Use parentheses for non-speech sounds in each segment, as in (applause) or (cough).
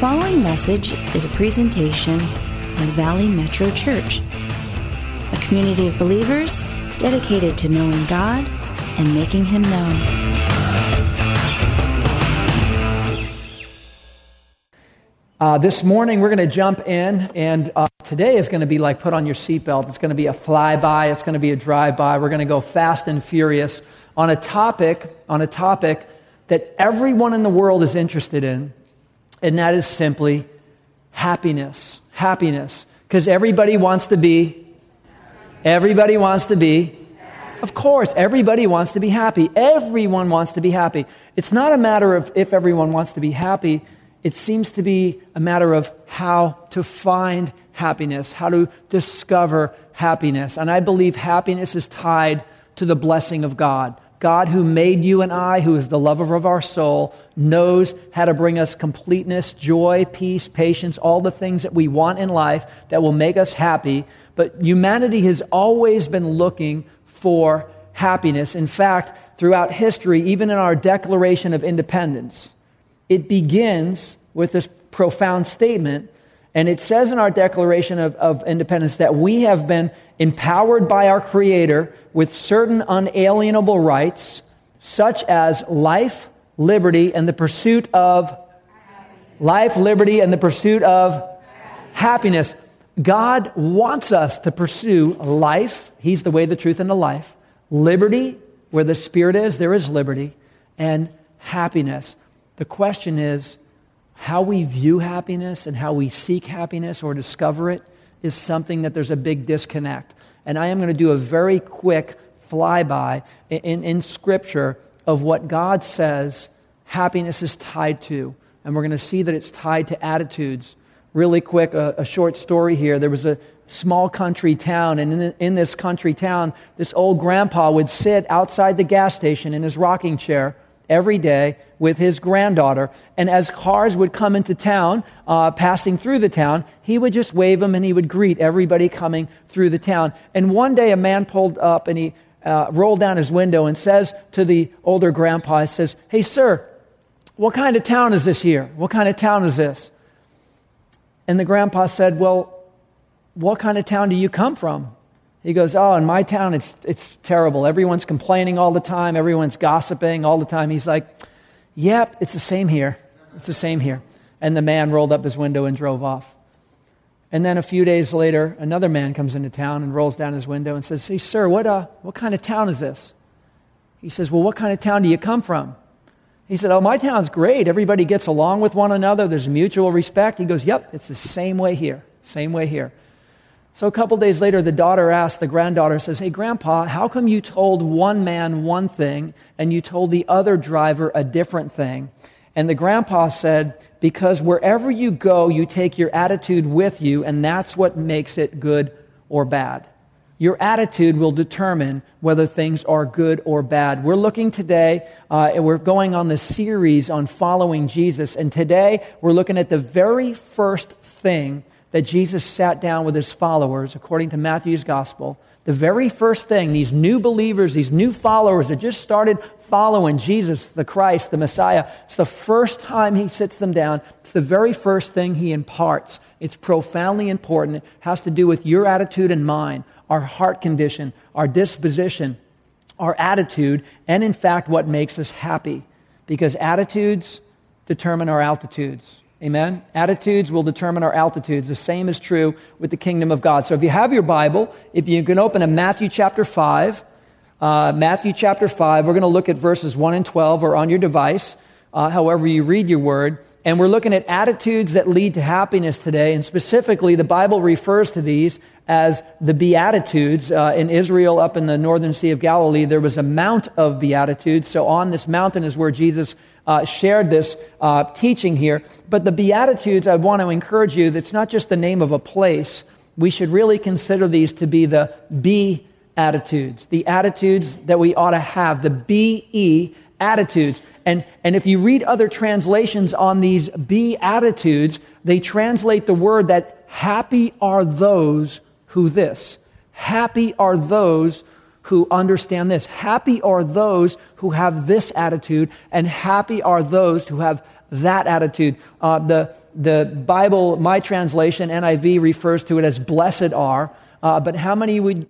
following message is a presentation of Valley Metro Church, a community of believers dedicated to knowing God and making Him known. Uh, this morning, we're going to jump in, and uh, today is going to be like put on your seatbelt. It's going to be a flyby, it's going to be a drive by. We're going to go fast and furious on a topic, on a topic that everyone in the world is interested in, and that is simply happiness. Happiness. Because everybody wants to be, everybody wants to be, of course, everybody wants to be happy. Everyone wants to be happy. It's not a matter of if everyone wants to be happy, it seems to be a matter of how to find happiness, how to discover happiness. And I believe happiness is tied to the blessing of God. God, who made you and I, who is the lover of our soul, knows how to bring us completeness, joy, peace, patience, all the things that we want in life that will make us happy. But humanity has always been looking for happiness. In fact, throughout history, even in our Declaration of Independence, it begins with this profound statement. And it says in our Declaration of, of Independence that we have been empowered by our Creator with certain unalienable rights, such as life, liberty, and the pursuit of life, liberty, and the pursuit of happiness. God wants us to pursue life. He's the way, the truth, and the life. Liberty, where the Spirit is, there is liberty, and happiness. The question is how we view happiness and how we seek happiness or discover it is something that there's a big disconnect. And I am going to do a very quick flyby in, in, Scripture of what God says happiness is tied to. And we're going to see that it's tied to attitudes. Really quick, a, a short story here. There was a small country town, and in, in this country town, this old grandpa would sit outside the gas station in his rocking chair every day with his granddaughter. And as cars would come into town, uh, passing through the town, he would just wave them and he would greet everybody coming through the town. And one day a man pulled up and he uh, rolled down his window and says to the older grandpa, he says, Hey, sir, what kind of town is this here? What kind of town is this? And the grandpa said, Well, what kind of town do you come from? He goes, Oh, in my town, it's, it's terrible. Everyone's complaining all the time, everyone's gossiping all the time. He's like, Yep, it's the same here. It's the same here. And the man rolled up his window and drove off. And then a few days later, another man comes into town and rolls down his window and says, Hey, sir, what, uh, what kind of town is this? He says, Well, what kind of town do you come from? He said, Oh, my town's great. Everybody gets along with one another. There's mutual respect. He goes, Yep, it's the same way here. Same way here. So a couple days later, the daughter asked, the granddaughter says, Hey, Grandpa, how come you told one man one thing and you told the other driver a different thing? And the grandpa said, Because wherever you go, you take your attitude with you, and that's what makes it good or bad. Your attitude will determine whether things are good or bad. We're looking today, uh, and we're going on this series on following Jesus, and today we're looking at the very first thing that Jesus sat down with his followers, according to Matthew's gospel, the very first thing, these new believers, these new followers that just started following Jesus, the Christ, the Messiah, it's the first time he sits them down. It's the very first thing he imparts. It's profoundly important. It has to do with your attitude and mine, our heart condition, our disposition, our attitude, and in fact, what makes us happy. Because attitudes determine our altitudes. Amen. Attitudes will determine our altitudes. The same is true with the kingdom of God. So if you have your Bible, if you can open to Matthew chapter 5, uh, Matthew chapter 5, we're going to look at verses 1 and 12 or on your device, uh, however you read your word. And we're looking at attitudes that lead to happiness today. And specifically, the Bible refers to these as the Beatitudes. Uh, in Israel, up in the northern Sea of Galilee, there was a mount of Beatitudes. So on this mountain is where Jesus uh, shared this uh, teaching here. But the Beatitudes, I want to encourage you, that's not just the name of a place. We should really consider these to be the B attitudes, the attitudes that we ought to have, the BE attitudes. And, and if you read other translations on these B attitudes, they translate the word that happy are those who this. Happy are those who understand this. Happy are those who have this attitude, and happy are those who have that attitude. Uh, the, the Bible, my translation, NIV, refers to it as blessed are. Uh, but how many would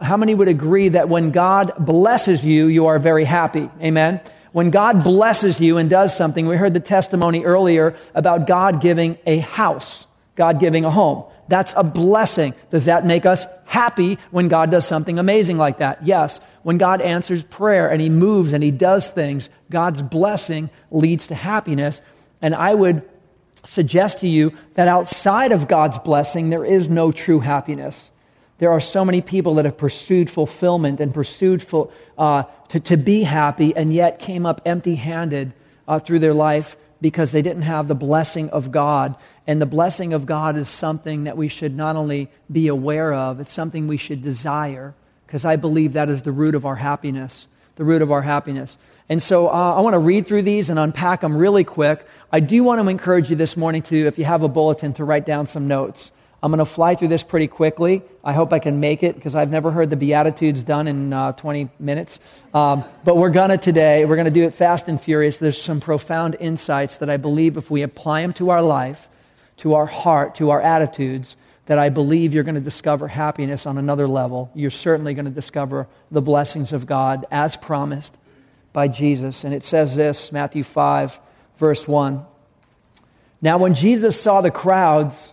how many would agree that when God blesses you, you are very happy? Amen. When God blesses you and does something, we heard the testimony earlier about God giving a house, God giving a home. That's a blessing. Does that make us happy when God does something amazing like that? Yes. When God answers prayer and He moves and He does things, God's blessing leads to happiness. And I would suggest to you that outside of God's blessing, there is no true happiness. There are so many people that have pursued fulfillment and pursued uh, to, to be happy and yet came up empty handed uh, through their life because they didn't have the blessing of God. And the blessing of God is something that we should not only be aware of, it's something we should desire because I believe that is the root of our happiness. The root of our happiness. And so uh, I want to read through these and unpack them really quick. I do want to encourage you this morning to, if you have a bulletin, to write down some notes. I'm going to fly through this pretty quickly. I hope I can make it because I've never heard the Beatitudes done in uh, 20 minutes. Um, but we're going to today. We're going to do it fast and furious. There's some profound insights that I believe if we apply them to our life, to our heart, to our attitudes, that I believe you're going to discover happiness on another level. You're certainly going to discover the blessings of God as promised by Jesus. And it says this Matthew 5, verse 1. Now, when Jesus saw the crowds,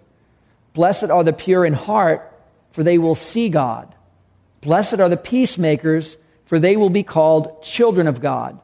Blessed are the pure in heart, for they will see God. Blessed are the peacemakers, for they will be called children of God.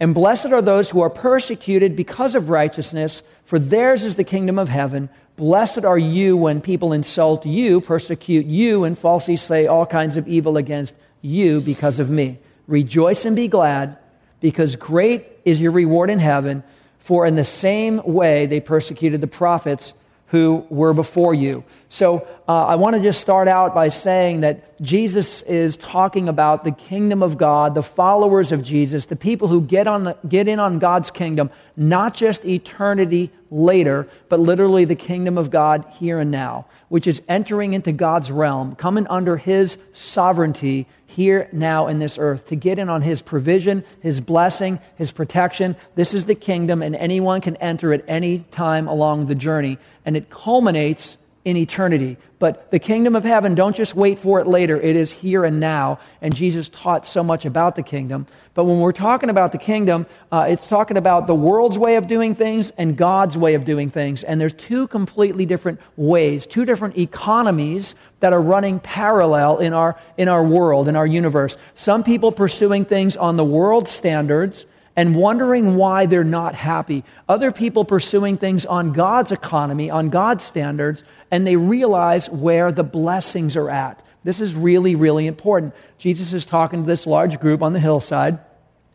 And blessed are those who are persecuted because of righteousness, for theirs is the kingdom of heaven. Blessed are you when people insult you, persecute you, and falsely say all kinds of evil against you because of me. Rejoice and be glad, because great is your reward in heaven. For in the same way they persecuted the prophets who were before you. So uh, I want to just start out by saying that Jesus is talking about the kingdom of God, the followers of Jesus, the people who get, on the, get in on God's kingdom, not just eternity later, but literally the kingdom of God here and now, which is entering into God's realm, coming under His sovereignty here now in this earth, to get in on His provision, His blessing, His protection. This is the kingdom, and anyone can enter at any time along the journey. And it culminates in eternity. But the kingdom of heaven, don't just wait for it later. It is here and now. And Jesus taught so much about the kingdom. But when we're talking about the kingdom, uh, it's talking about the world's way of doing things and God's way of doing things. And there's two completely different ways, two different economies that are running parallel in our, in our world, in our universe. Some people pursuing things on the world standards and wondering why they're not happy. Other people pursuing things on God's economy, on God's standards, and they realize where the blessings are at. This is really, really important. Jesus is talking to this large group on the hillside,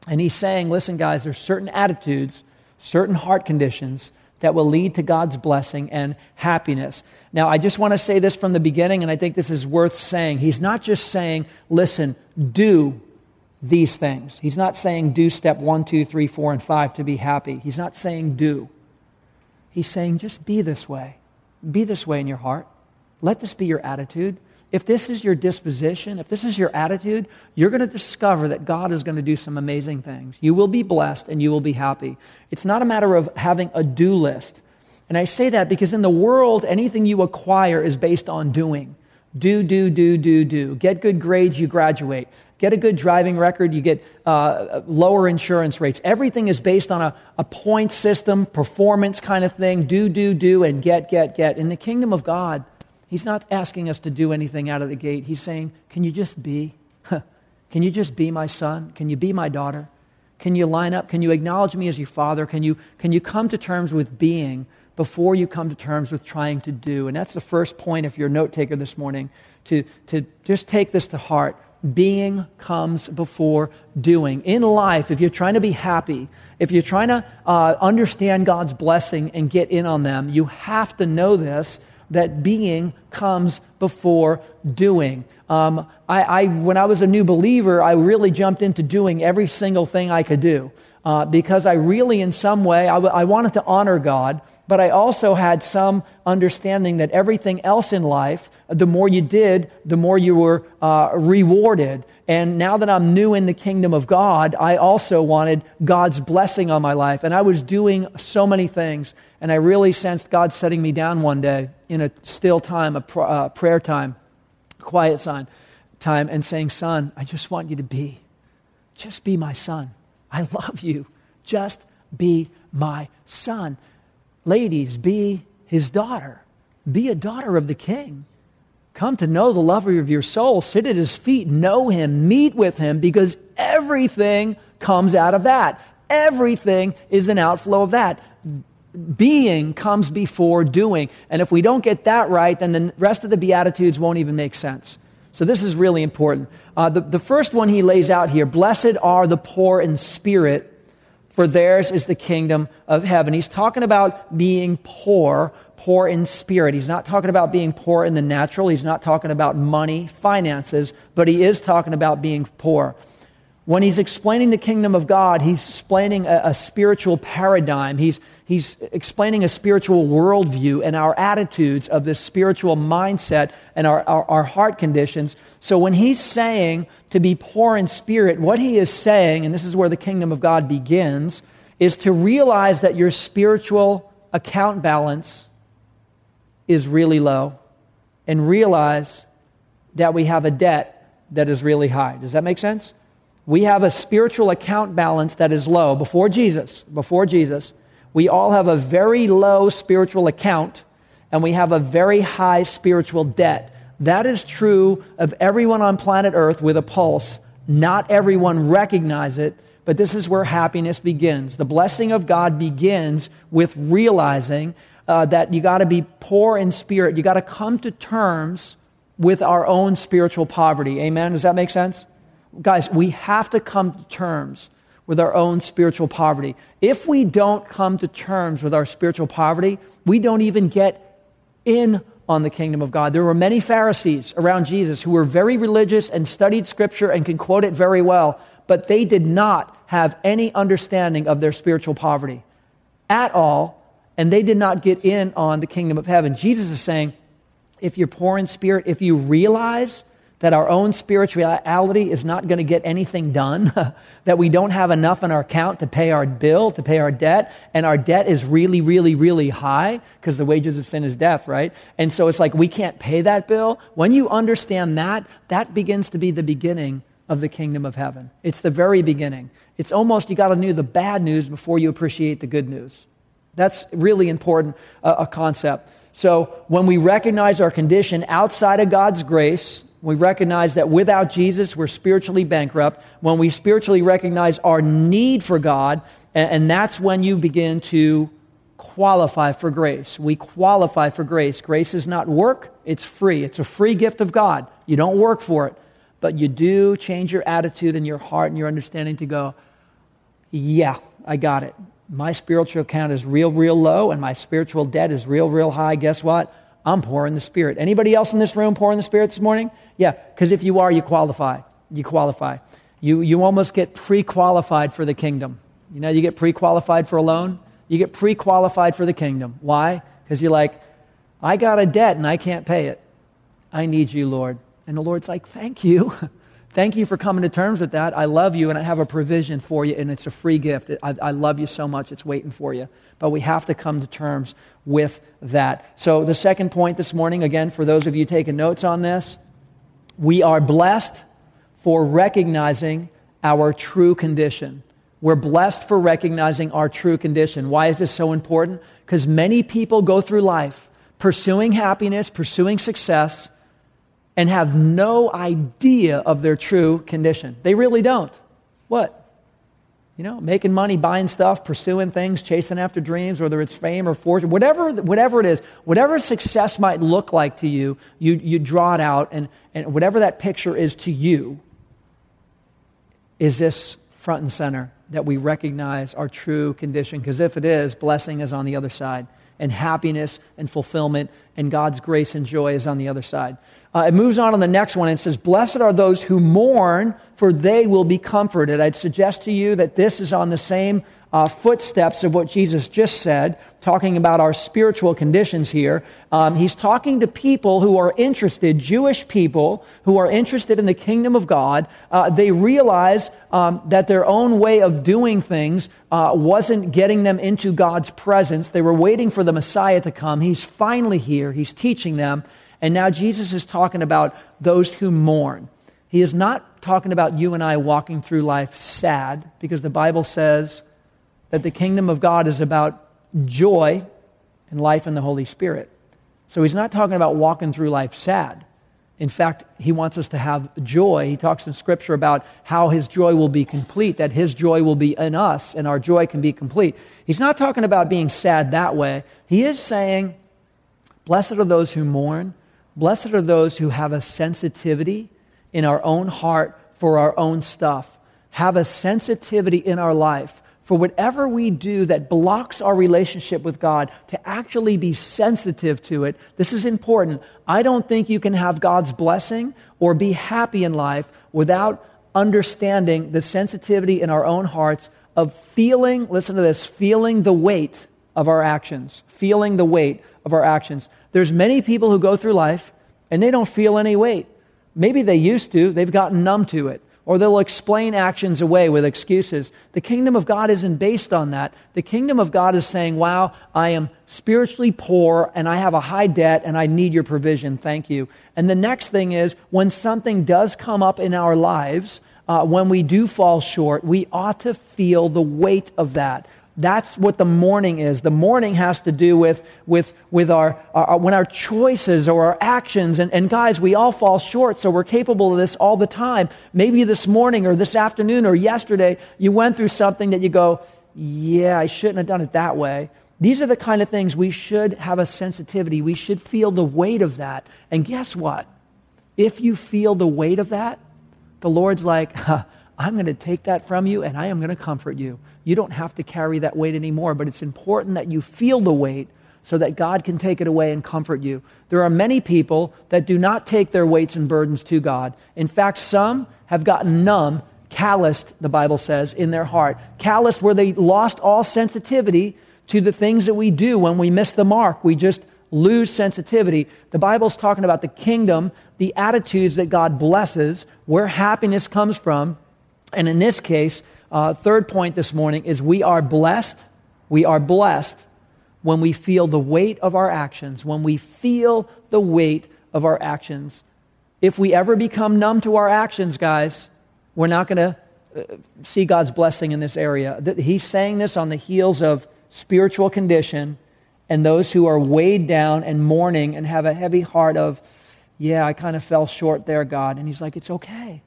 and he's saying, Listen, guys, there's certain attitudes, certain heart conditions that will lead to God's blessing and happiness. Now, I just want to say this from the beginning, and I think this is worth saying. He's not just saying, Listen, do these things. He's not saying do step one, two, three, four, and five to be happy. He's not saying do. He's saying just be this way. Be this way in your heart. Let this be your attitude. If this is your disposition, if this is your attitude, you're going to discover that God is going to do some amazing things. You will be blessed and you will be happy. It's not a matter of having a do list. And I say that because in the world, anything you acquire is based on doing. Do, do, do, do, do. Get good grades, you graduate. Get a good driving record, you get uh, lower insurance rates. Everything is based on a, a point system, performance kind of thing do, do, do, and get, get, get. In the kingdom of God, He's not asking us to do anything out of the gate. He's saying, Can you just be? Can you just be my son? Can you be my daughter? Can you line up? Can you acknowledge me as your father? Can you, can you come to terms with being before you come to terms with trying to do? And that's the first point if you're a note taker this morning, to, to just take this to heart being comes before doing. In life, if you're trying to be happy, if you're trying to uh, understand God's blessing and get in on them, you have to know this that being comes before doing. Um, I, I, when I was a new believer, I really jumped into doing every single thing I could do uh, because I really, in some way, I, w- I wanted to honor God, but I also had some understanding that everything else in life, the more you did, the more you were uh, rewarded. And now that I'm new in the kingdom of God, I also wanted God's blessing on my life. And I was doing so many things. And I really sensed God setting me down one day in a still time, a pr- uh, prayer time, quiet sign time, and saying, Son, I just want you to be. Just be my son. I love you. Just be my son. Ladies, be his daughter. Be a daughter of the king. Come to know the lover of your soul. Sit at his feet. Know him. Meet with him because everything comes out of that. Everything is an outflow of that. Being comes before doing. And if we don't get that right, then the rest of the Beatitudes won't even make sense. So this is really important. Uh, the, the first one he lays out here Blessed are the poor in spirit, for theirs is the kingdom of heaven. He's talking about being poor, poor in spirit. He's not talking about being poor in the natural. He's not talking about money, finances, but he is talking about being poor. When he's explaining the kingdom of God, he's explaining a, a spiritual paradigm. He's, he's explaining a spiritual worldview and our attitudes of this spiritual mindset and our, our, our heart conditions. So when he's saying to be poor in spirit, what he is saying, and this is where the kingdom of God begins, is to realize that your spiritual account balance is really low and realize that we have a debt that is really high. Does that make sense? we have a spiritual account balance that is low before Jesus. Before Jesus, we all have a very low spiritual account and we have a very high spiritual debt. That is true of everyone on planet Earth with a pulse. Not everyone recognize it, but this is where happiness begins. The blessing of God begins with realizing uh, that you got to be poor in spirit. You got to come to terms with our own spiritual poverty. Amen. Does that make sense? Guys, we have to come to terms with our own spiritual poverty. If we don't come to terms with our spiritual poverty, we don't even get in on the kingdom of God. There were many Pharisees around Jesus who were very religious and studied scripture and can quote it very well, but they did not have any understanding of their spiritual poverty at all, and they did not get in on the kingdom of heaven. Jesus is saying, if you're poor in spirit, if you realize that our own spirituality is not going to get anything done, (laughs) that we don't have enough in our account to pay our bill, to pay our debt, and our debt is really, really, really high because the wages of sin is death, right? And so it's like we can't pay that bill. When you understand that, that begins to be the beginning of the kingdom of heaven. It's the very beginning. It's almost you got to know the bad news before you appreciate the good news. That's really important, uh, a concept. So when we recognize our condition outside of God's grace, we recognize that without Jesus, we're spiritually bankrupt. When we spiritually recognize our need for God, and, and that's when you begin to qualify for grace. We qualify for grace. Grace is not work, it's free. It's a free gift of God. You don't work for it, but you do change your attitude and your heart and your understanding to go, yeah, I got it. My spiritual account is real, real low, and my spiritual debt is real, real high. Guess what? I'm poor in the Spirit. Anybody else in this room poor in the Spirit this morning? Yeah, because if you are, you qualify. You qualify. You, you almost get pre qualified for the kingdom. You know, you get pre qualified for a loan, you get pre qualified for the kingdom. Why? Because you're like, I got a debt and I can't pay it. I need you, Lord. And the Lord's like, Thank you. (laughs) Thank you for coming to terms with that. I love you and I have a provision for you, and it's a free gift. I, I, love you so much, it's waiting for you. But we have to come to terms with that. So, the second point this morning, again, for those of you taking notes on this, we are blessed for recognizing our true condition. We're blessed for recognizing our true condition. Why is this so important? Because many people go through life pursuing happiness, pursuing success and have no idea of their true condition. They really don't. What? You know, making money, buying stuff, pursuing things, chasing after dreams, whether it's fame or fortune, whatever, whatever it is, whatever success might look like to you, you, you draw it out, and, and whatever that picture is to you, is this front and center that we recognize our true condition? Because if it is, blessing is on the other side, and happiness and fulfillment and God's grace and joy is on the other side. Uh, it moves on on the next one and says, Blessed are those who mourn, for they will be comforted. I'd suggest to you that this is on the same uh, footsteps of what Jesus just said, talking about our spiritual conditions here. Um, he's talking to people who are interested, Jewish people who are interested in the kingdom of God. Uh, they realize um, that their own way of doing things uh, wasn't getting them into God's presence. They were waiting for the Messiah to come. He's finally here, he's teaching them. And now Jesus is talking about those who mourn. He is not talking about you and I walking through life sad, because the Bible says that the kingdom of God is about joy and life in the Holy Spirit. So he's not talking about walking through life sad. In fact, he wants us to have joy. He talks in Scripture about how his joy will be complete, that his joy will be in us and our joy can be complete. He's not talking about being sad that way. He is saying, Blessed are those who mourn, Blessed are those who have a sensitivity in our own heart for our own stuff, have a sensitivity in our life for whatever we do that blocks our relationship with God to actually be sensitive to it. This is important. I don't think you can have God's blessing or be happy in life without understanding the sensitivity in our own hearts of feeling, listen to this, feeling the weight of our actions, feeling the weight of our actions. There's many people who go through life and they don't feel any weight. Maybe they used to, they've gotten numb to it. Or they'll explain actions away with excuses. The kingdom of God isn't based on that. The kingdom of God is saying, wow, I am spiritually poor and I have a high debt and I need your provision. Thank you. And the next thing is when something does come up in our lives, uh, when we do fall short, we ought to feel the weight of that. That's what the mourning is. The mourning has to do with, with, with our, our, when our choices or our actions, and, and guys, we all fall short, so we're capable of this all the time. Maybe this morning or this afternoon or yesterday, you went through something that you go, yeah, I shouldn't have done it that way. These are the kind of things we should have a sensitivity. We should feel the weight of that. And guess what? If you feel the weight of that, the Lord's like, huh, (laughs) I'm going to take that from you and I am going to comfort you. You don't have to carry that weight anymore, but it's important that you feel the weight so that God can take it away and comfort you. There are many people that do not take their weights and burdens to God. In fact, some have gotten numb, calloused, the Bible says, in their heart. Calloused where they lost all sensitivity to the things that we do when we miss the mark. We just lose sensitivity. The Bible's talking about the kingdom, the attitudes that God blesses, where happiness comes from, and in this case, uh, third point this morning is we are blessed. We are blessed when we feel the weight of our actions, when we feel the weight of our actions. If we ever become numb to our actions, guys, we're not going to uh, see God's blessing in this area. He's saying this on the heels of spiritual condition and those who are weighed down and mourning and have a heavy heart of, yeah, I kind of fell short there, God. And he's like, it's okay.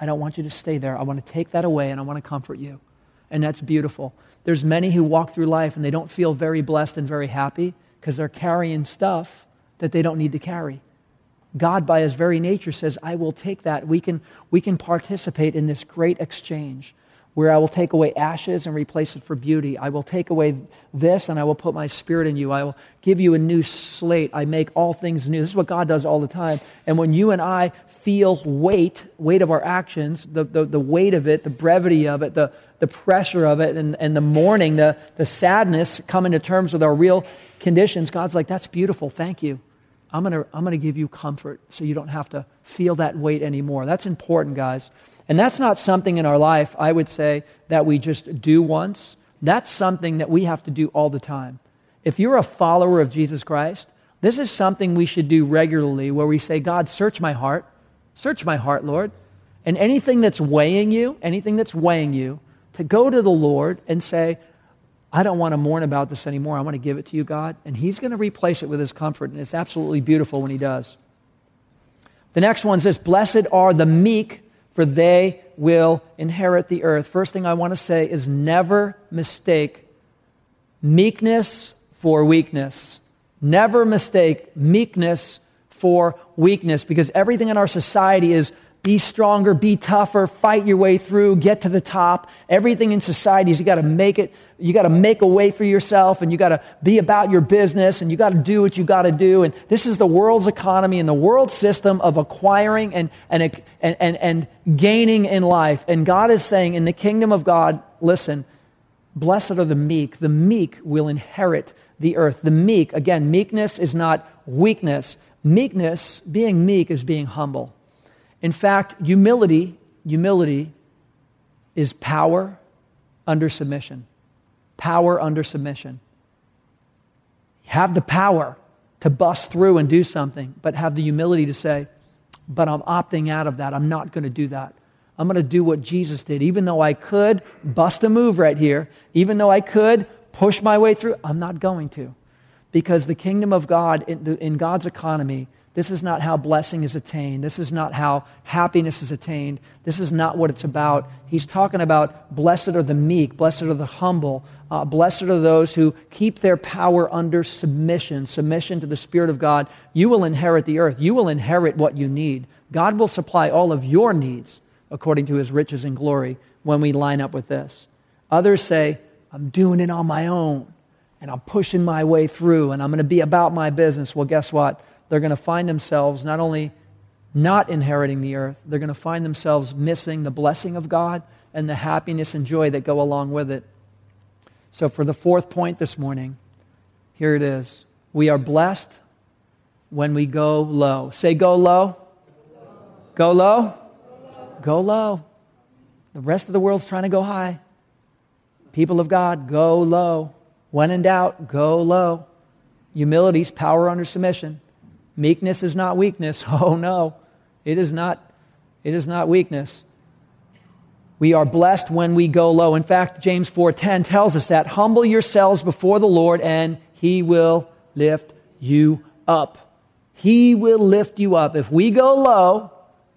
I don't want you to stay there. I want to take that away and I want to comfort you. And that's beautiful. There's many who walk through life and they don't feel very blessed and very happy because they're carrying stuff that they don't need to carry. God, by his very nature, says, I will take that. We can, we can participate in this great exchange where I will take away ashes and replace it for beauty. I will take away this and I will put my spirit in you. I will give you a new slate. I make all things new. This is what God does all the time. And when you and I feel weight, weight of our actions, the, the, the weight of it, the brevity of it, the, the pressure of it, and, and the mourning, the, the sadness, coming to terms with our real conditions, God's like, that's beautiful. Thank you. I'm going to I'm going to give you comfort so you don't have to feel that weight anymore. That's important, guys. And that's not something in our life, I would say, that we just do once. That's something that we have to do all the time. If you're a follower of Jesus Christ, this is something we should do regularly where we say, God, search my heart. Search my heart, Lord. And anything that's weighing you, anything that's weighing you, to go to the Lord and say, I don't want to mourn about this anymore. I want to give it to you, God. And He's going to replace it with His comfort. And it's absolutely beautiful when He does. The next one says, Blessed are the meek, for they will inherit the earth. First thing I want to say is never mistake meekness for weakness. Never mistake meekness for weakness because everything in our society is be stronger, be tougher, fight your way through, get to the top. Everything in society is you got to make it, you got to make a way for yourself and you got to be about your business and you got to do what you got to do. And this is the world's economy and the world system of acquiring and, and, and, and, and gaining in life. And God is saying in the kingdom of God, listen, blessed are the meek. The meek will inherit the earth. The meek, again, meekness is not weakness. Meekness, being meek, is being humble. In fact, humility, humility is power under submission. Power under submission. Have the power to bust through and do something, but have the humility to say, but I'm opting out of that. I'm not going to do that. I'm going to do what Jesus did. Even though I could bust a move right here, even though I could push my way through, I'm not going to. Because the kingdom of God, in, God's economy, this is not how blessing is attained. This is not how happiness is attained. This is not what it's about. He's talking about blessed are the meek, blessed are the humble, uh, blessed are those who keep their power under submission, submission to the Spirit of God. You will inherit the earth. You will inherit what you need. God will supply all of your needs according to his riches and glory when we line up with this. Others say, I'm doing it on my own and I'm pushing my way through and I'm going to be about my business. Well, guess what? They're going to find themselves not only not inheriting the earth, they're going to find themselves missing the blessing of God and the happiness and joy that go along with it. So, for the fourth point this morning, here it is. We are blessed when we go low. Say, go low. Go low. Go low. The rest of the world's trying to go high. People of God, go low. When in doubt, go low. Humility is power under submission. Meekness is not weakness. (laughs) Oh no, it is not. It is not weakness. We are blessed when we go low. In fact, James 4:10 tells us that humble yourselves before the Lord and he will lift you up. He will lift you up. If we go low,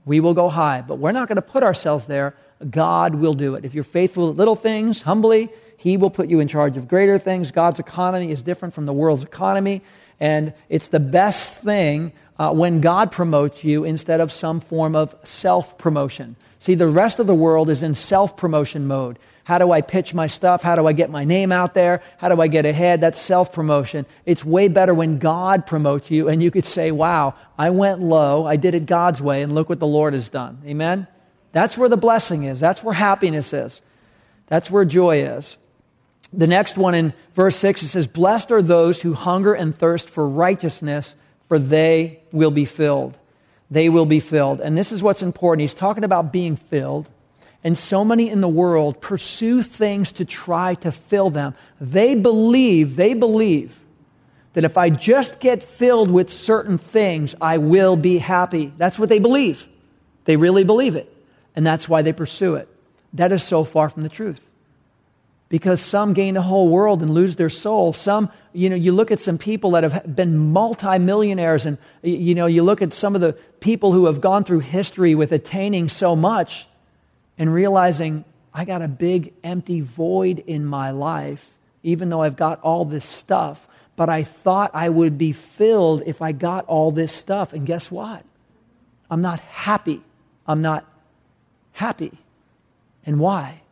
we will go high. But we're not going to put ourselves there. God will do it. If you're faithful at little things, humbly, he will put you in charge of greater things. God's economy is different from the world's economy. And it's the best thing uh, when God promotes you instead of some form of self promotion. See, the rest of the world is in self promotion mode. How do I pitch my stuff? How do I get my name out there? How do I get ahead? That's self promotion. It's way better when God promotes you and you could say, wow, I went low, I did it God's way, and look what the Lord has done. Amen? That's where the blessing is. That's where happiness is. That's where joy is. The next one in verse 6, it says, Blessed are those who hunger and thirst for righteousness, for they will be filled. They will be filled. And this is what's important. He's talking about being filled. And so many in the world pursue things to try to fill them. They believe, they believe that if I just get filled with certain things, I will be happy. That's what they believe. They really believe it. And that's why they pursue it. That is so far from the truth because some gain the whole world and lose their soul. Some, you know, you look at some people that have been multimillionaires, and, you know, you look at some of the people who have gone through history with attaining so much and realizing, I got a big empty void in my life, even though I've got all this stuff. But I thought I would be filled if I got all this stuff. And guess what? I'm not happy. I'm not happy. And why?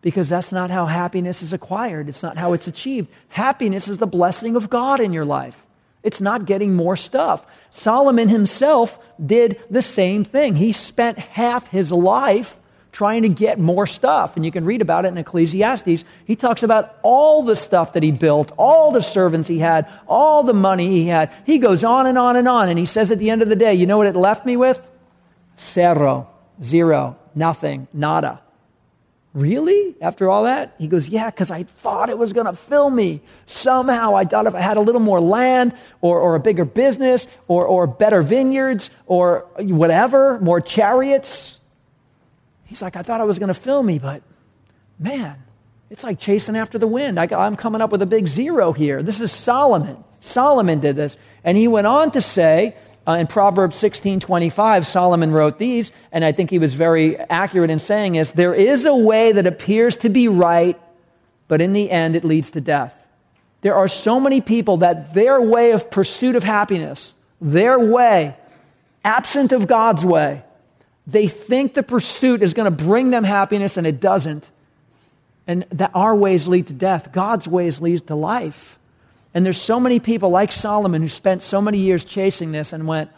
Because that's not how happiness is acquired. It's not how it's achieved. Happiness is the blessing of God in your life. It's not getting more stuff. Solomon himself did the same thing. He spent half his life trying to get more stuff. And you can read about it in Ecclesiastes. He talks about all the stuff that he built, all the servants he had, all the money he had. He goes on and on and on. And he says at the end of the day, you know what it left me with? Zero, zero, nothing, nada. Really? After all that? He goes, Yeah, because I thought it was going to fill me. Somehow I thought if I had a little more land or, or a bigger business or, or better vineyards or whatever, more chariots. He's like, I thought it was going to fill me, but man, it's like chasing after the wind. I, I'm coming up with a big zero here. This is Solomon. Solomon did this. And he went on to say, uh, in Proverbs 16:25, Solomon wrote these, and I think he was very accurate in saying is there is a way that appears to be right, but in the end it leads to death. There are so many people that their way of pursuit of happiness, their way, absent of God's way, They think the pursuit is going to bring them happiness, and it doesn't. And that our ways lead to death. God's ways lead to life. And there's so many people like Solomon who spent so many years chasing this and went,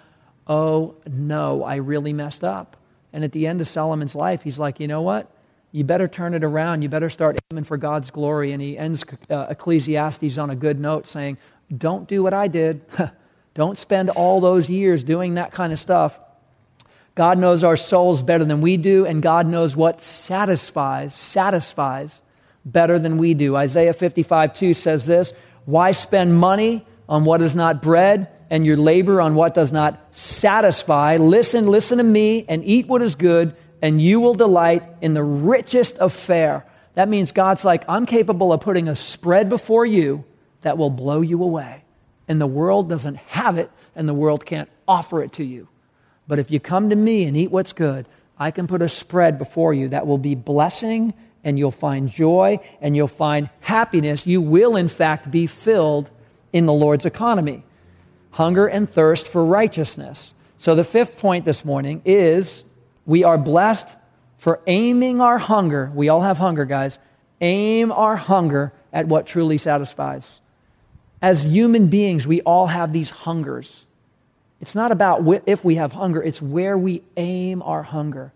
oh no, I really messed up. And at the end of Solomon's life, he's like, you know what? You better turn it around. You better start aiming for God's glory. And he ends uh, Ecclesiastes on a good note saying, don't do what I did. (laughs) don't spend all those years doing that kind of stuff. God knows our souls better than we do, and God knows what satisfies, satisfies better than we do. Isaiah 55 2 says this Why spend money on what is not bread, and your labor on what does not satisfy? Listen, listen to me, and eat what is good, and you will delight in the richest of fare. That means God's like, I'm capable of putting a spread before you that will blow you away. And the world doesn't have it, and the world can't offer it to you. But if you come to me and eat what's good, I can put a spread before you that will be blessing, and you'll find joy, and you'll find happiness. You will, in fact, be filled in the Lord's economy. Hunger and thirst for righteousness. So the fifth point this morning is we are blessed for aiming our hunger. We all have hunger, guys. Aim our hunger at what truly satisfies. As human beings, we all have these hungers. It's not about if we have hunger, it's where we aim our hunger.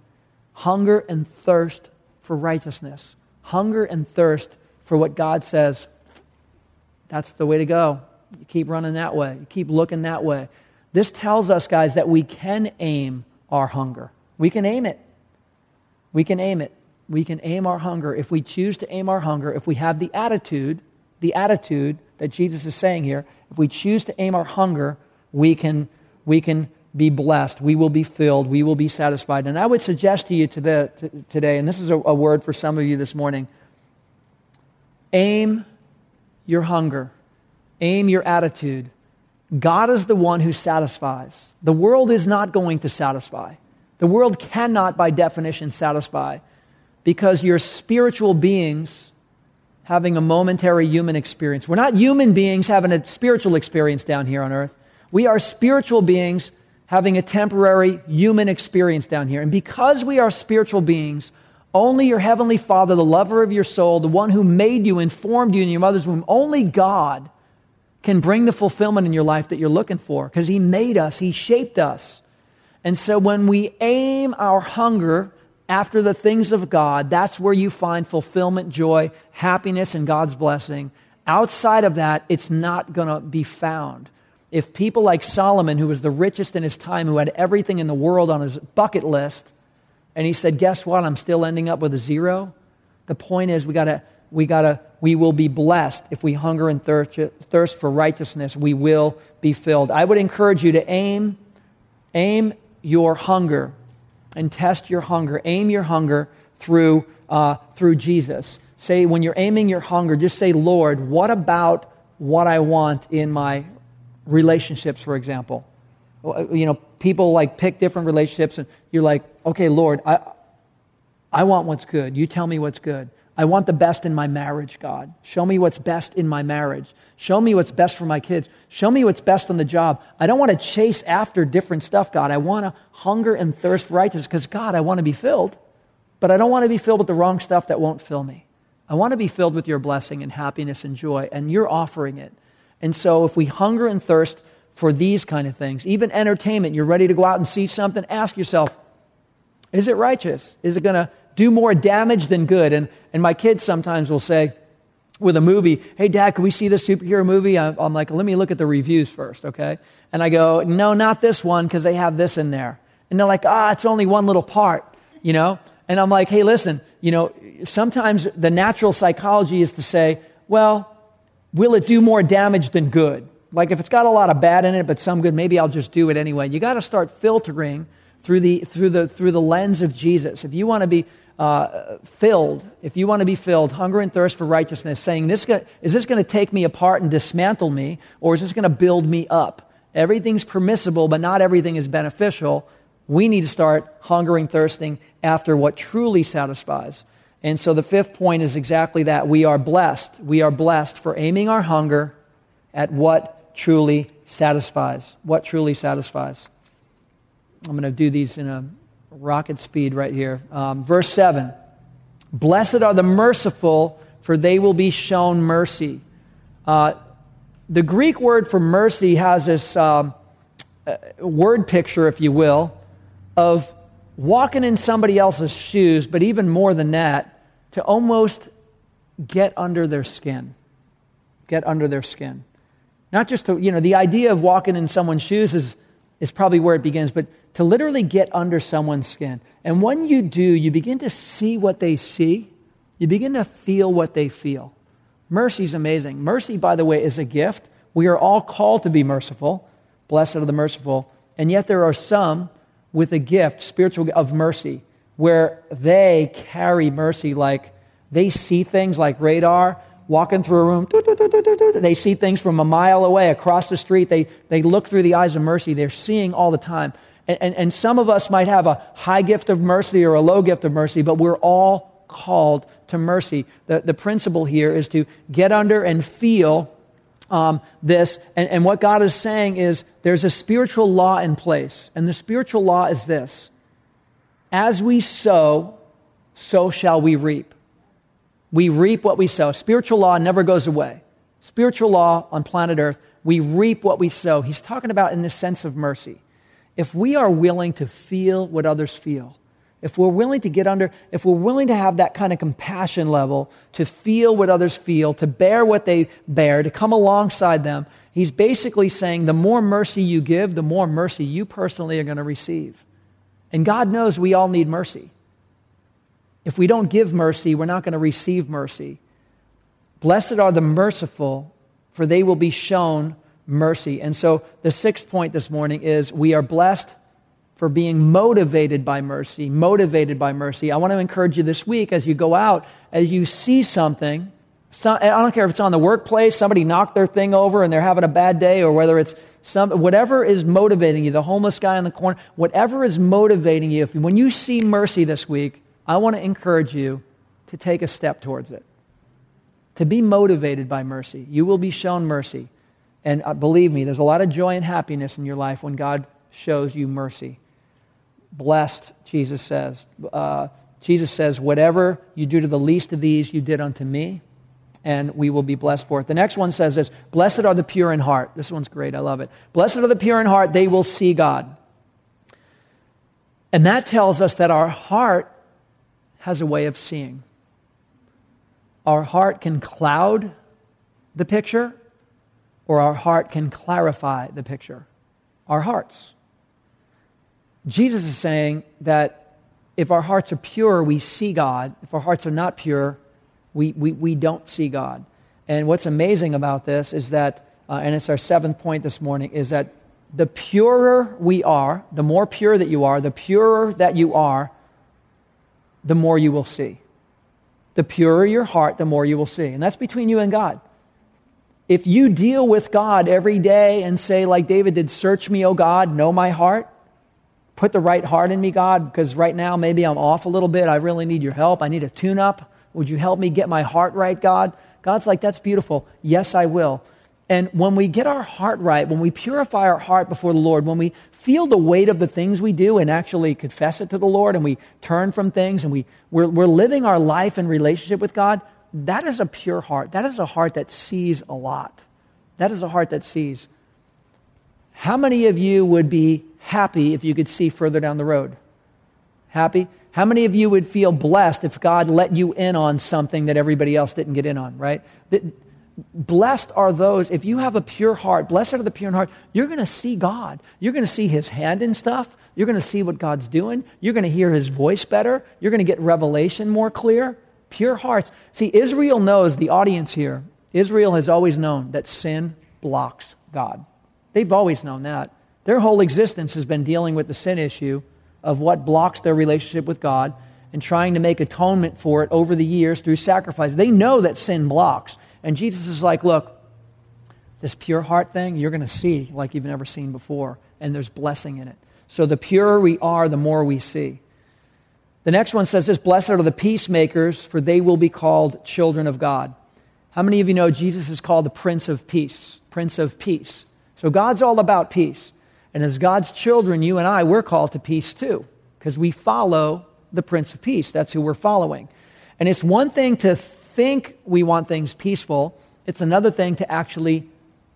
Hunger and thirst for righteousness. Hunger and thirst for what God says. That's the way to go. You keep running that way, you keep looking that way. This tells us, guys, that we can aim our hunger. We can aim it. We can aim it. We can aim our hunger. If we choose to aim our hunger, if we have the attitude, the attitude that Jesus is saying here, if we choose to aim our hunger, we can, we can be blessed. We will be filled. We will be satisfied. And I would suggest to you to the, to, today, and this is a, a word for some of you this morning aim your hunger, aim your attitude. God is the one who satisfies. The world is not going to satisfy. The world cannot, by definition, satisfy because you're spiritual beings having a momentary human experience. We're not human beings having a spiritual experience down here on earth. We are spiritual beings having a temporary human experience down here. And because we are spiritual beings, only your heavenly Father, the lover of your soul, the one who made you and formed you in your mother's womb, only God can bring the fulfillment in your life that you're looking for because He made us, He shaped us. And so when we aim our hunger after the things of God, that's where you find fulfillment, joy, happiness, and God's blessing. Outside of that, it's not going to be found. If people like Solomon, who was the richest in his time, who had everything in the world on his bucket list, and he said, Guess what? I'm still ending up with a zero. The point is, we got to, we got to, we will be blessed if we hunger and thirst, thirst for righteousness. We will be filled. I would encourage you to aim, aim your hunger and test your hunger. Aim your hunger through, uh, through Jesus. Say, when you're aiming your hunger, just say, Lord, what about what I want in my relationships, for example? Uh, you know, people like pick different relationships, and you're like, okay, Lord, I, I want what's good. You tell me what's good. I want the best in my marriage, God. Show me what's best in my marriage. Show me what's best for my kids. Show me what's best on the job. I don't want to chase after different stuff, God. I want to hunger and thirst for righteousness because, God, I want to be filled, but I don't want to be filled with the wrong stuff that won't fill me. I want to be filled with your blessing and happiness and joy, and you're offering it. And so, if we hunger and thirst for these kind of things, even entertainment, you're ready to go out and see something, ask yourself, is it righteous? Is it going to do more damage than good. And, and my kids sometimes will say, with a movie, hey, dad, can we see this superhero movie? I'm like, let me look at the reviews first, okay? And I go, no, not this one, because they have this in there. And they're like, ah, it's only one little part, you know? And I'm like, hey, listen, you know, sometimes the natural psychology is to say, well, will it do more damage than good? Like if it's got a lot of bad in it, but some good, maybe I'll just do it anyway. You got to start filtering through the, through, the, through the lens of Jesus. If you want to be uh, filled, if you want to be filled, hunger and thirst for righteousness, saying, this is this going to take me apart and dismantle me, or is this going to build me up? Everything's permissible, but not everything is beneficial. We need to start hungering, thirsting after what truly satisfies. And so the fifth point is exactly that. We are blessed. We are blessed for aiming our hunger at what truly satisfies. What truly satisfies. I'm going to do these in a rocket speed right here. Um, verse 7 Blessed are the merciful, for they will be shown mercy. Uh, the Greek word for mercy has this um, uh, word picture, if you will, of walking in somebody else's shoes, but even more than that, to almost get under their skin. Get under their skin. Not just to, you know, the idea of walking in someone's shoes is, is probably where it begins, but to literally get under someone's skin. And when you do, you begin to see what they see, you begin to feel what they feel. Mercy is amazing. Mercy, by the way, is a gift. We are all called to be merciful. Blessed are the merciful. And yet there are some with a gift, spiritual of mercy, where they carry mercy like they see things like radar, walking through a room, they see things from a mile away, across the street. They, they look through the eyes of mercy. They're seeing all the time. And, and, and some of us might have a high gift of mercy or a low gift of mercy, but we're all called to mercy. The, the principle here is to get under and feel um, this. And, and what God is saying is there's a spiritual law in place. And the spiritual law is this As we sow, so shall we reap. We reap what we sow. Spiritual law never goes away. Spiritual law on planet Earth, we reap what we sow. He's talking about in the sense of mercy. If we are willing to feel what others feel, if we're willing to get under, if we're willing to have that kind of compassion level, to feel what others feel, to bear what they bear, to come alongside them, he's basically saying the more mercy you give, the more mercy you personally are going to receive. And God knows we all need mercy. If we don't give mercy, we're not going to receive mercy. Blessed are the merciful, for they will be shown mercy. And so the sixth point this morning is we are blessed for being motivated by mercy, motivated by mercy. I want to encourage you this week as you go out, as you see something, some, I don't care if it's on the workplace, somebody knocked their thing over and they're having a bad day, or whether it's some, whatever is motivating you, the homeless guy in the corner, whatever is motivating you, if, when you see mercy this week, I want to encourage you to take a step towards it. To be motivated by mercy. You will be shown mercy. And uh, believe me, there's a lot of joy and happiness in your life when God shows you mercy blessed, Jesus says. Uh, Jesus says, Whatever you do to the least of these, you did unto me, and we will be blessed for it. The next one says this Blessed are the pure in heart. This one's great. I love it. Blessed are the pure in heart, they will see God. And that tells us that our heart has a way of seeing. Our heart can cloud the picture, or our heart can clarify the picture. Our hearts. Jesus is saying that if our hearts are pure, we see God. If our hearts are not pure, we, we, we don't see God. And what's amazing about this is that, uh, and it's our seventh point this morning, is that the purer we are, the more pure that you are, the purer that you are, the more you will see. The purer your heart, the more you will see. And that's between you and God. If you deal with God every day and say, like David did, Search me, O God, know my heart, put the right heart in me, God, because right now maybe I'm off a little bit. I really need your help. I need a tune up. Would you help me get my heart right, God? God's like, that's beautiful. Yes, I will. And when we get our heart right, when we purify our heart before the Lord, when we feel the weight of the things we do and actually confess it to the Lord and we turn from things and we, we're, we're living our life in relationship with God, that is a pure heart. That is a heart that sees a lot. That is a heart that sees. How many of you would be happy if you could see further down the road? Happy? How many of you would feel blessed if God let you in on something that everybody else didn't get in on, right? Blessed are those, if you have a pure heart, blessed are the pure in heart, you're going to see God. You're going to see His hand in stuff. You're going to see what God's doing. You're going to hear His voice better. You're going to get revelation more clear. Pure hearts. See, Israel knows, the audience here, Israel has always known that sin blocks God. They've always known that. Their whole existence has been dealing with the sin issue of what blocks their relationship with God and trying to make atonement for it over the years through sacrifice. They know that sin blocks. And Jesus is like, look, this pure heart thing, you're going to see like you've never seen before, and there's blessing in it. So the purer we are, the more we see. The next one says this Blessed are the peacemakers, for they will be called children of God. How many of you know Jesus is called the Prince of Peace? Prince of Peace. So God's all about peace. And as God's children, you and I, we're called to peace too. because we follow the Prince of Peace. That's who we're following. And it's one thing to think we want things peaceful, it's another thing to actually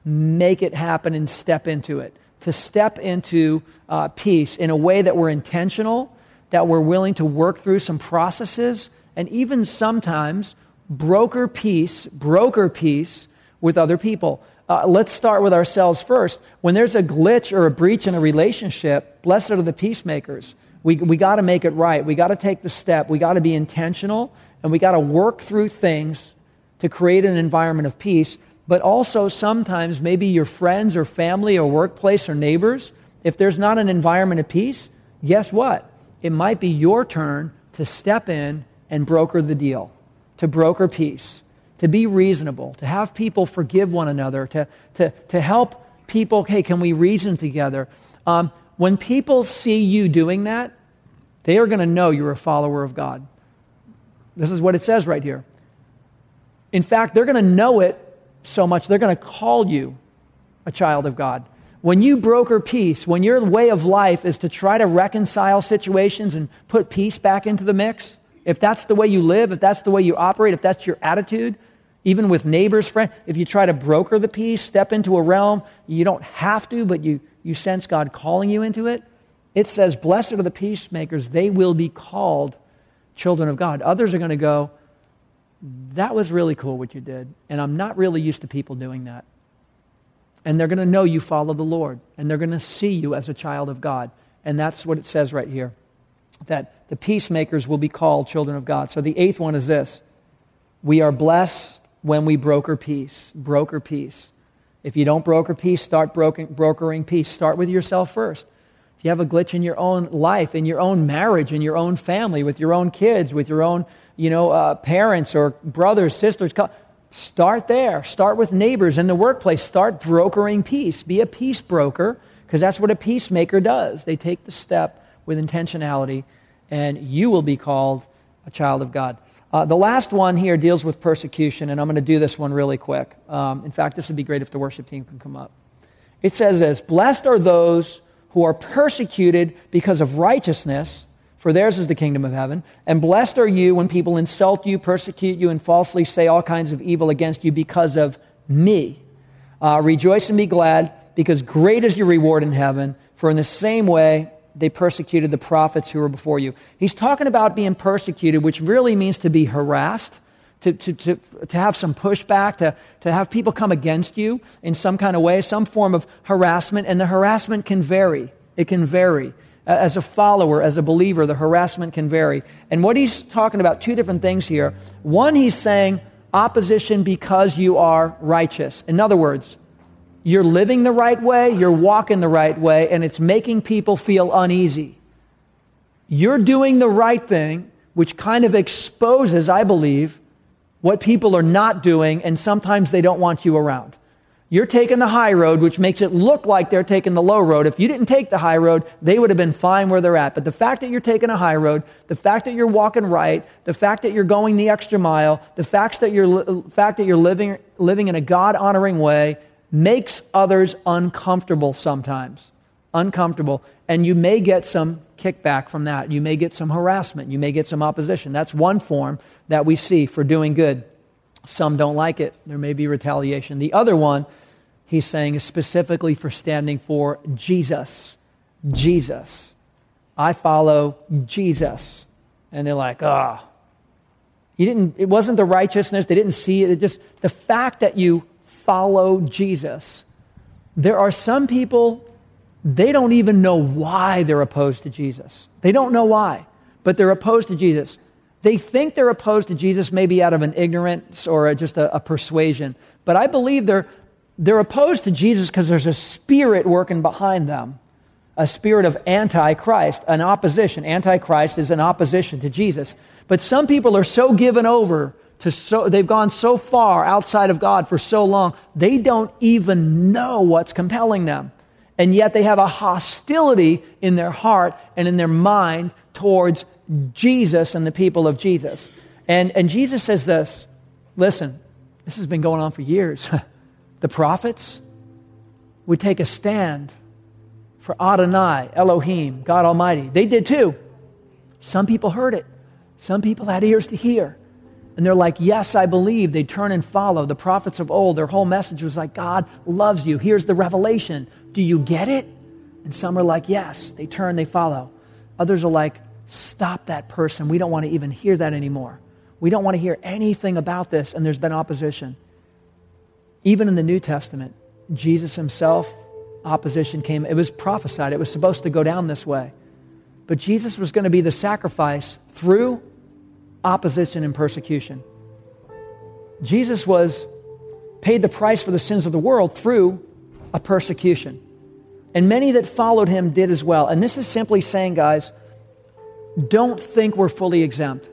make it happen and step into it. To step into uh, peace in a way that we're intentional, that we're willing to work through some processes, and even sometimes broker peace, broker peace with other people. Uh, let's start with ourselves first. When there's a glitch or a breach in a relationship, blessed are the peacemakers. We, we got to make it right. We got to take the step. We got to be intentional, and we got to work through things to create an environment of peace. But also, sometimes, maybe your friends or family or workplace or neighbors, if there's not an environment of peace, guess what? It might be your turn to step in and broker the deal, to broker peace, to be reasonable, to have people forgive one another, to, to, to help people, hey, can we reason together? Um, when people see you doing that, they are going to know you're a follower of God. This is what it says right here. In fact, they're going to know it so much, they're going to call you a child of God. When you broker peace, when your way of life is to try to reconcile situations and put peace back into the mix, if that's the way you live, if that's the way you operate, if that's your attitude, even with neighbors, friends, if you try to broker the peace, step into a realm, you don't have to, but you, you sense God calling you into it, it says, Blessed are the peacemakers, they will be called children of God. Others are going to go, That was really cool what you did, and I'm not really used to people doing that. And they're going to know you follow the Lord, and they're going to see you as a child of God. And that's what it says right here that the peacemakers will be called children of God. So the eighth one is this we are blessed when we broker peace. Broker peace. If you don't broker peace, start brokering peace. Start with yourself first. If you have a glitch in your own life, in your own marriage, in your own family, with your own kids, with your own you know, uh, parents or brothers, sisters, start there. Start with neighbors in the workplace. Start brokering peace. Be a peace broker because that's what a peacemaker does. They take the step with intentionality, and you will be called a child of God. Uh, the last one here deals with persecution, and I'm going to do this one really quick. Um, in fact, this would be great if the worship team can come up. It says this Blessed are those who are persecuted because of righteousness, for theirs is the kingdom of heaven. And blessed are you when people insult you, persecute you, and falsely say all kinds of evil against you because of me. Uh, rejoice and be glad, because great is your reward in heaven. For in the same way they persecuted the prophets who were before you. He's talking about being persecuted, which really means to be harassed to, to, to, to have some pushback, to, to have people come against you in some kind of way, some form of harassment. And the harassment can vary. It can vary. As a follower, as a believer, the harassment can vary. And what he's talking about, two different things here. One, he's saying opposition because you are righteous. In other words, you're living the right way, you're walking the right way, and it's making people feel uneasy. You're doing the right thing, which kind of exposes, I believe, what people are not doing, and sometimes they don't want you around. You're taking the high road, which makes it look like they're taking the low road. If you didn't take the high road, they would have been fine where they're at. But the fact that you're taking a high road, the fact that you're walking right, the fact that you're going the extra mile, the fact that you're, fact that you're living, living in a God honoring way makes others uncomfortable sometimes. Uncomfortable. And you may get some kickback from that. You may get some harassment. You may get some opposition. That's one form that we see for doing good. Some don't like it. There may be retaliation. The other one, he's saying, is specifically for standing for Jesus. Jesus. I follow Jesus. And they're like, ah. Oh. You didn't, it wasn't the righteousness. They didn't see it. it just the fact that you follow Jesus. There are some people, they don't even know why they're opposed to Jesus. They don't know why, but they're opposed to Jesus. They think they're opposed to Jesus maybe out of an ignorance or a, just a, a persuasion. But I believe they're, they're opposed to Jesus because there's a spirit working behind them a spirit of antichrist, an opposition. Antichrist is an opposition to Jesus. But some people are so given over to so, they've gone so far outside of God for so long, they don't even know what's compelling them. And yet they have a hostility in their heart and in their mind towards Jesus and the people of Jesus. And, and Jesus says this listen, this has been going on for years. (laughs) the prophets would take a stand for Adonai, Elohim, God Almighty. They did too. Some people heard it, some people had ears to hear. And they're like, Yes, I believe. They turn and follow. The prophets of old, their whole message was like, God loves you. Here's the revelation. Do you get it? And some are like, Yes. They turn, they follow. Others are like, Stop that person. We don't want to even hear that anymore. We don't want to hear anything about this. And there's been opposition. Even in the New Testament, Jesus himself, opposition came. It was prophesied, it was supposed to go down this way. But Jesus was going to be the sacrifice through opposition and persecution. Jesus was paid the price for the sins of the world through a persecution. And many that followed him did as well. And this is simply saying, guys, don't think we're fully exempt.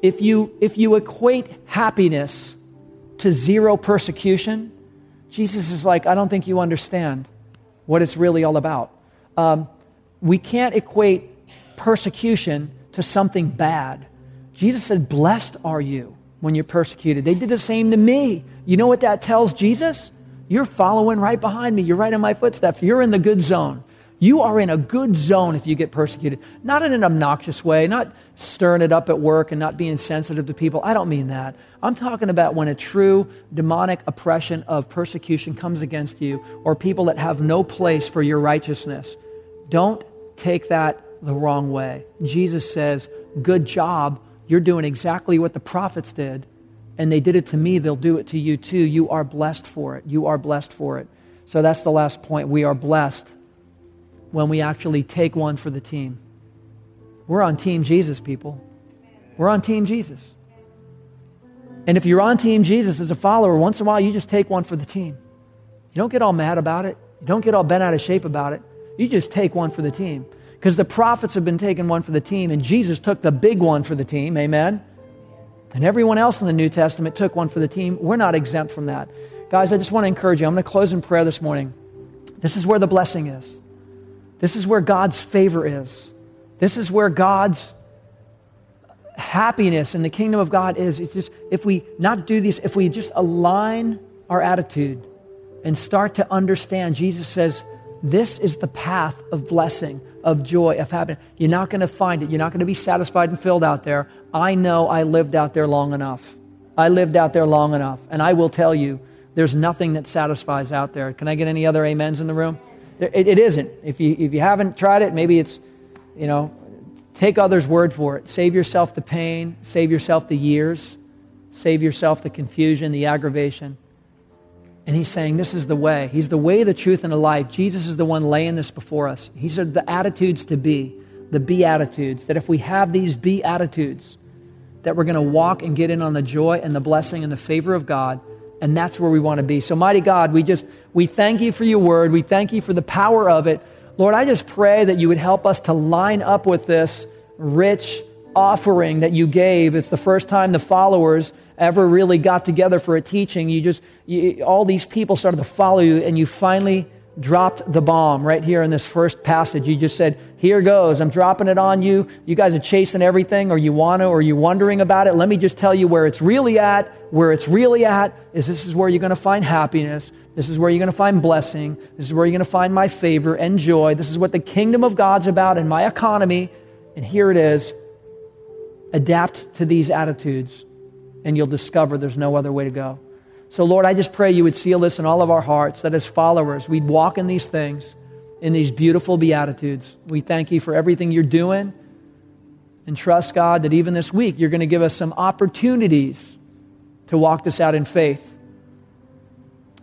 If you, if you equate happiness to zero persecution, Jesus is like, I don't think you understand what it's really all about. Um, we can't equate persecution to something bad. Jesus said, Blessed are you when you're persecuted. They did the same to me. You know what that tells Jesus? You're following right behind me. You're right in my footsteps. You're in the good zone. You are in a good zone if you get persecuted. Not in an obnoxious way, not stirring it up at work and not being sensitive to people. I don't mean that. I'm talking about when a true demonic oppression of persecution comes against you or people that have no place for your righteousness. Don't take that the wrong way. Jesus says, Good job. You're doing exactly what the prophets did, and they did it to me. They'll do it to you too. You are blessed for it. You are blessed for it. So that's the last point. We are blessed when we actually take one for the team. We're on Team Jesus, people. We're on Team Jesus. And if you're on Team Jesus as a follower, once in a while you just take one for the team. You don't get all mad about it, you don't get all bent out of shape about it. You just take one for the team. Because the prophets have been taking one for the team, and Jesus took the big one for the team. Amen? And everyone else in the New Testament took one for the team. We're not exempt from that. Guys, I just want to encourage you. I'm going to close in prayer this morning. This is where the blessing is. This is where God's favor is. This is where God's happiness in the kingdom of God is. It's just if we not do these, if we just align our attitude and start to understand, Jesus says, this is the path of blessing, of joy, of happiness. You're not going to find it. You're not going to be satisfied and filled out there. I know I lived out there long enough. I lived out there long enough. And I will tell you, there's nothing that satisfies out there. Can I get any other amens in the room? It, it isn't. If you, if you haven't tried it, maybe it's, you know, take others' word for it. Save yourself the pain, save yourself the years, save yourself the confusion, the aggravation. And he's saying, This is the way. He's the way, the truth, and the life. Jesus is the one laying this before us. He said the attitudes to be, the beatitudes, that if we have these beatitudes, that we're going to walk and get in on the joy and the blessing and the favor of God and that's where we want to be. So, mighty God, we just, we thank you for your word. We thank you for the power of it. Lord, I just pray that you would help us to line up with this rich offering that you gave. It's the first time the followers ever really got together for a teaching. You just, you, all these people started to follow you, and you finally dropped the bomb right here in this first passage. You just said, Here goes. I'm dropping it on you. You guys are chasing everything, or you want to, or you're wondering about it. Let me just tell you where it's really at. Where it's really at is this is where you're going to find happiness. This is where you're going to find blessing. This is where you're going to find my favor and joy. This is what the kingdom of God's about in my economy. And here it is. Adapt to these attitudes, and you'll discover there's no other way to go. So, Lord, I just pray you would seal this in all of our hearts, that as followers, we'd walk in these things, in these beautiful beatitudes. We thank you for everything you're doing. And trust, God, that even this week, you're going to give us some opportunities to walk this out in faith.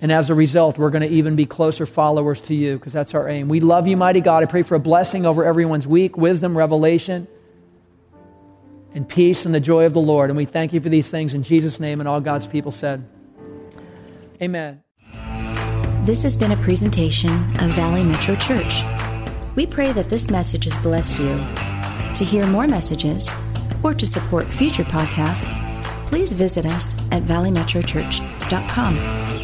And as a result, we're going to even be closer followers to you because that's our aim. We love you, mighty God. I pray for a blessing over everyone's week, wisdom, revelation, and peace and the joy of the Lord. And we thank you for these things in Jesus' name. And all God's people said, Amen. This has been a presentation of Valley Metro Church. We pray that this message has blessed you. To hear more messages or to support future podcasts, please visit us at valleymetrochurch.com.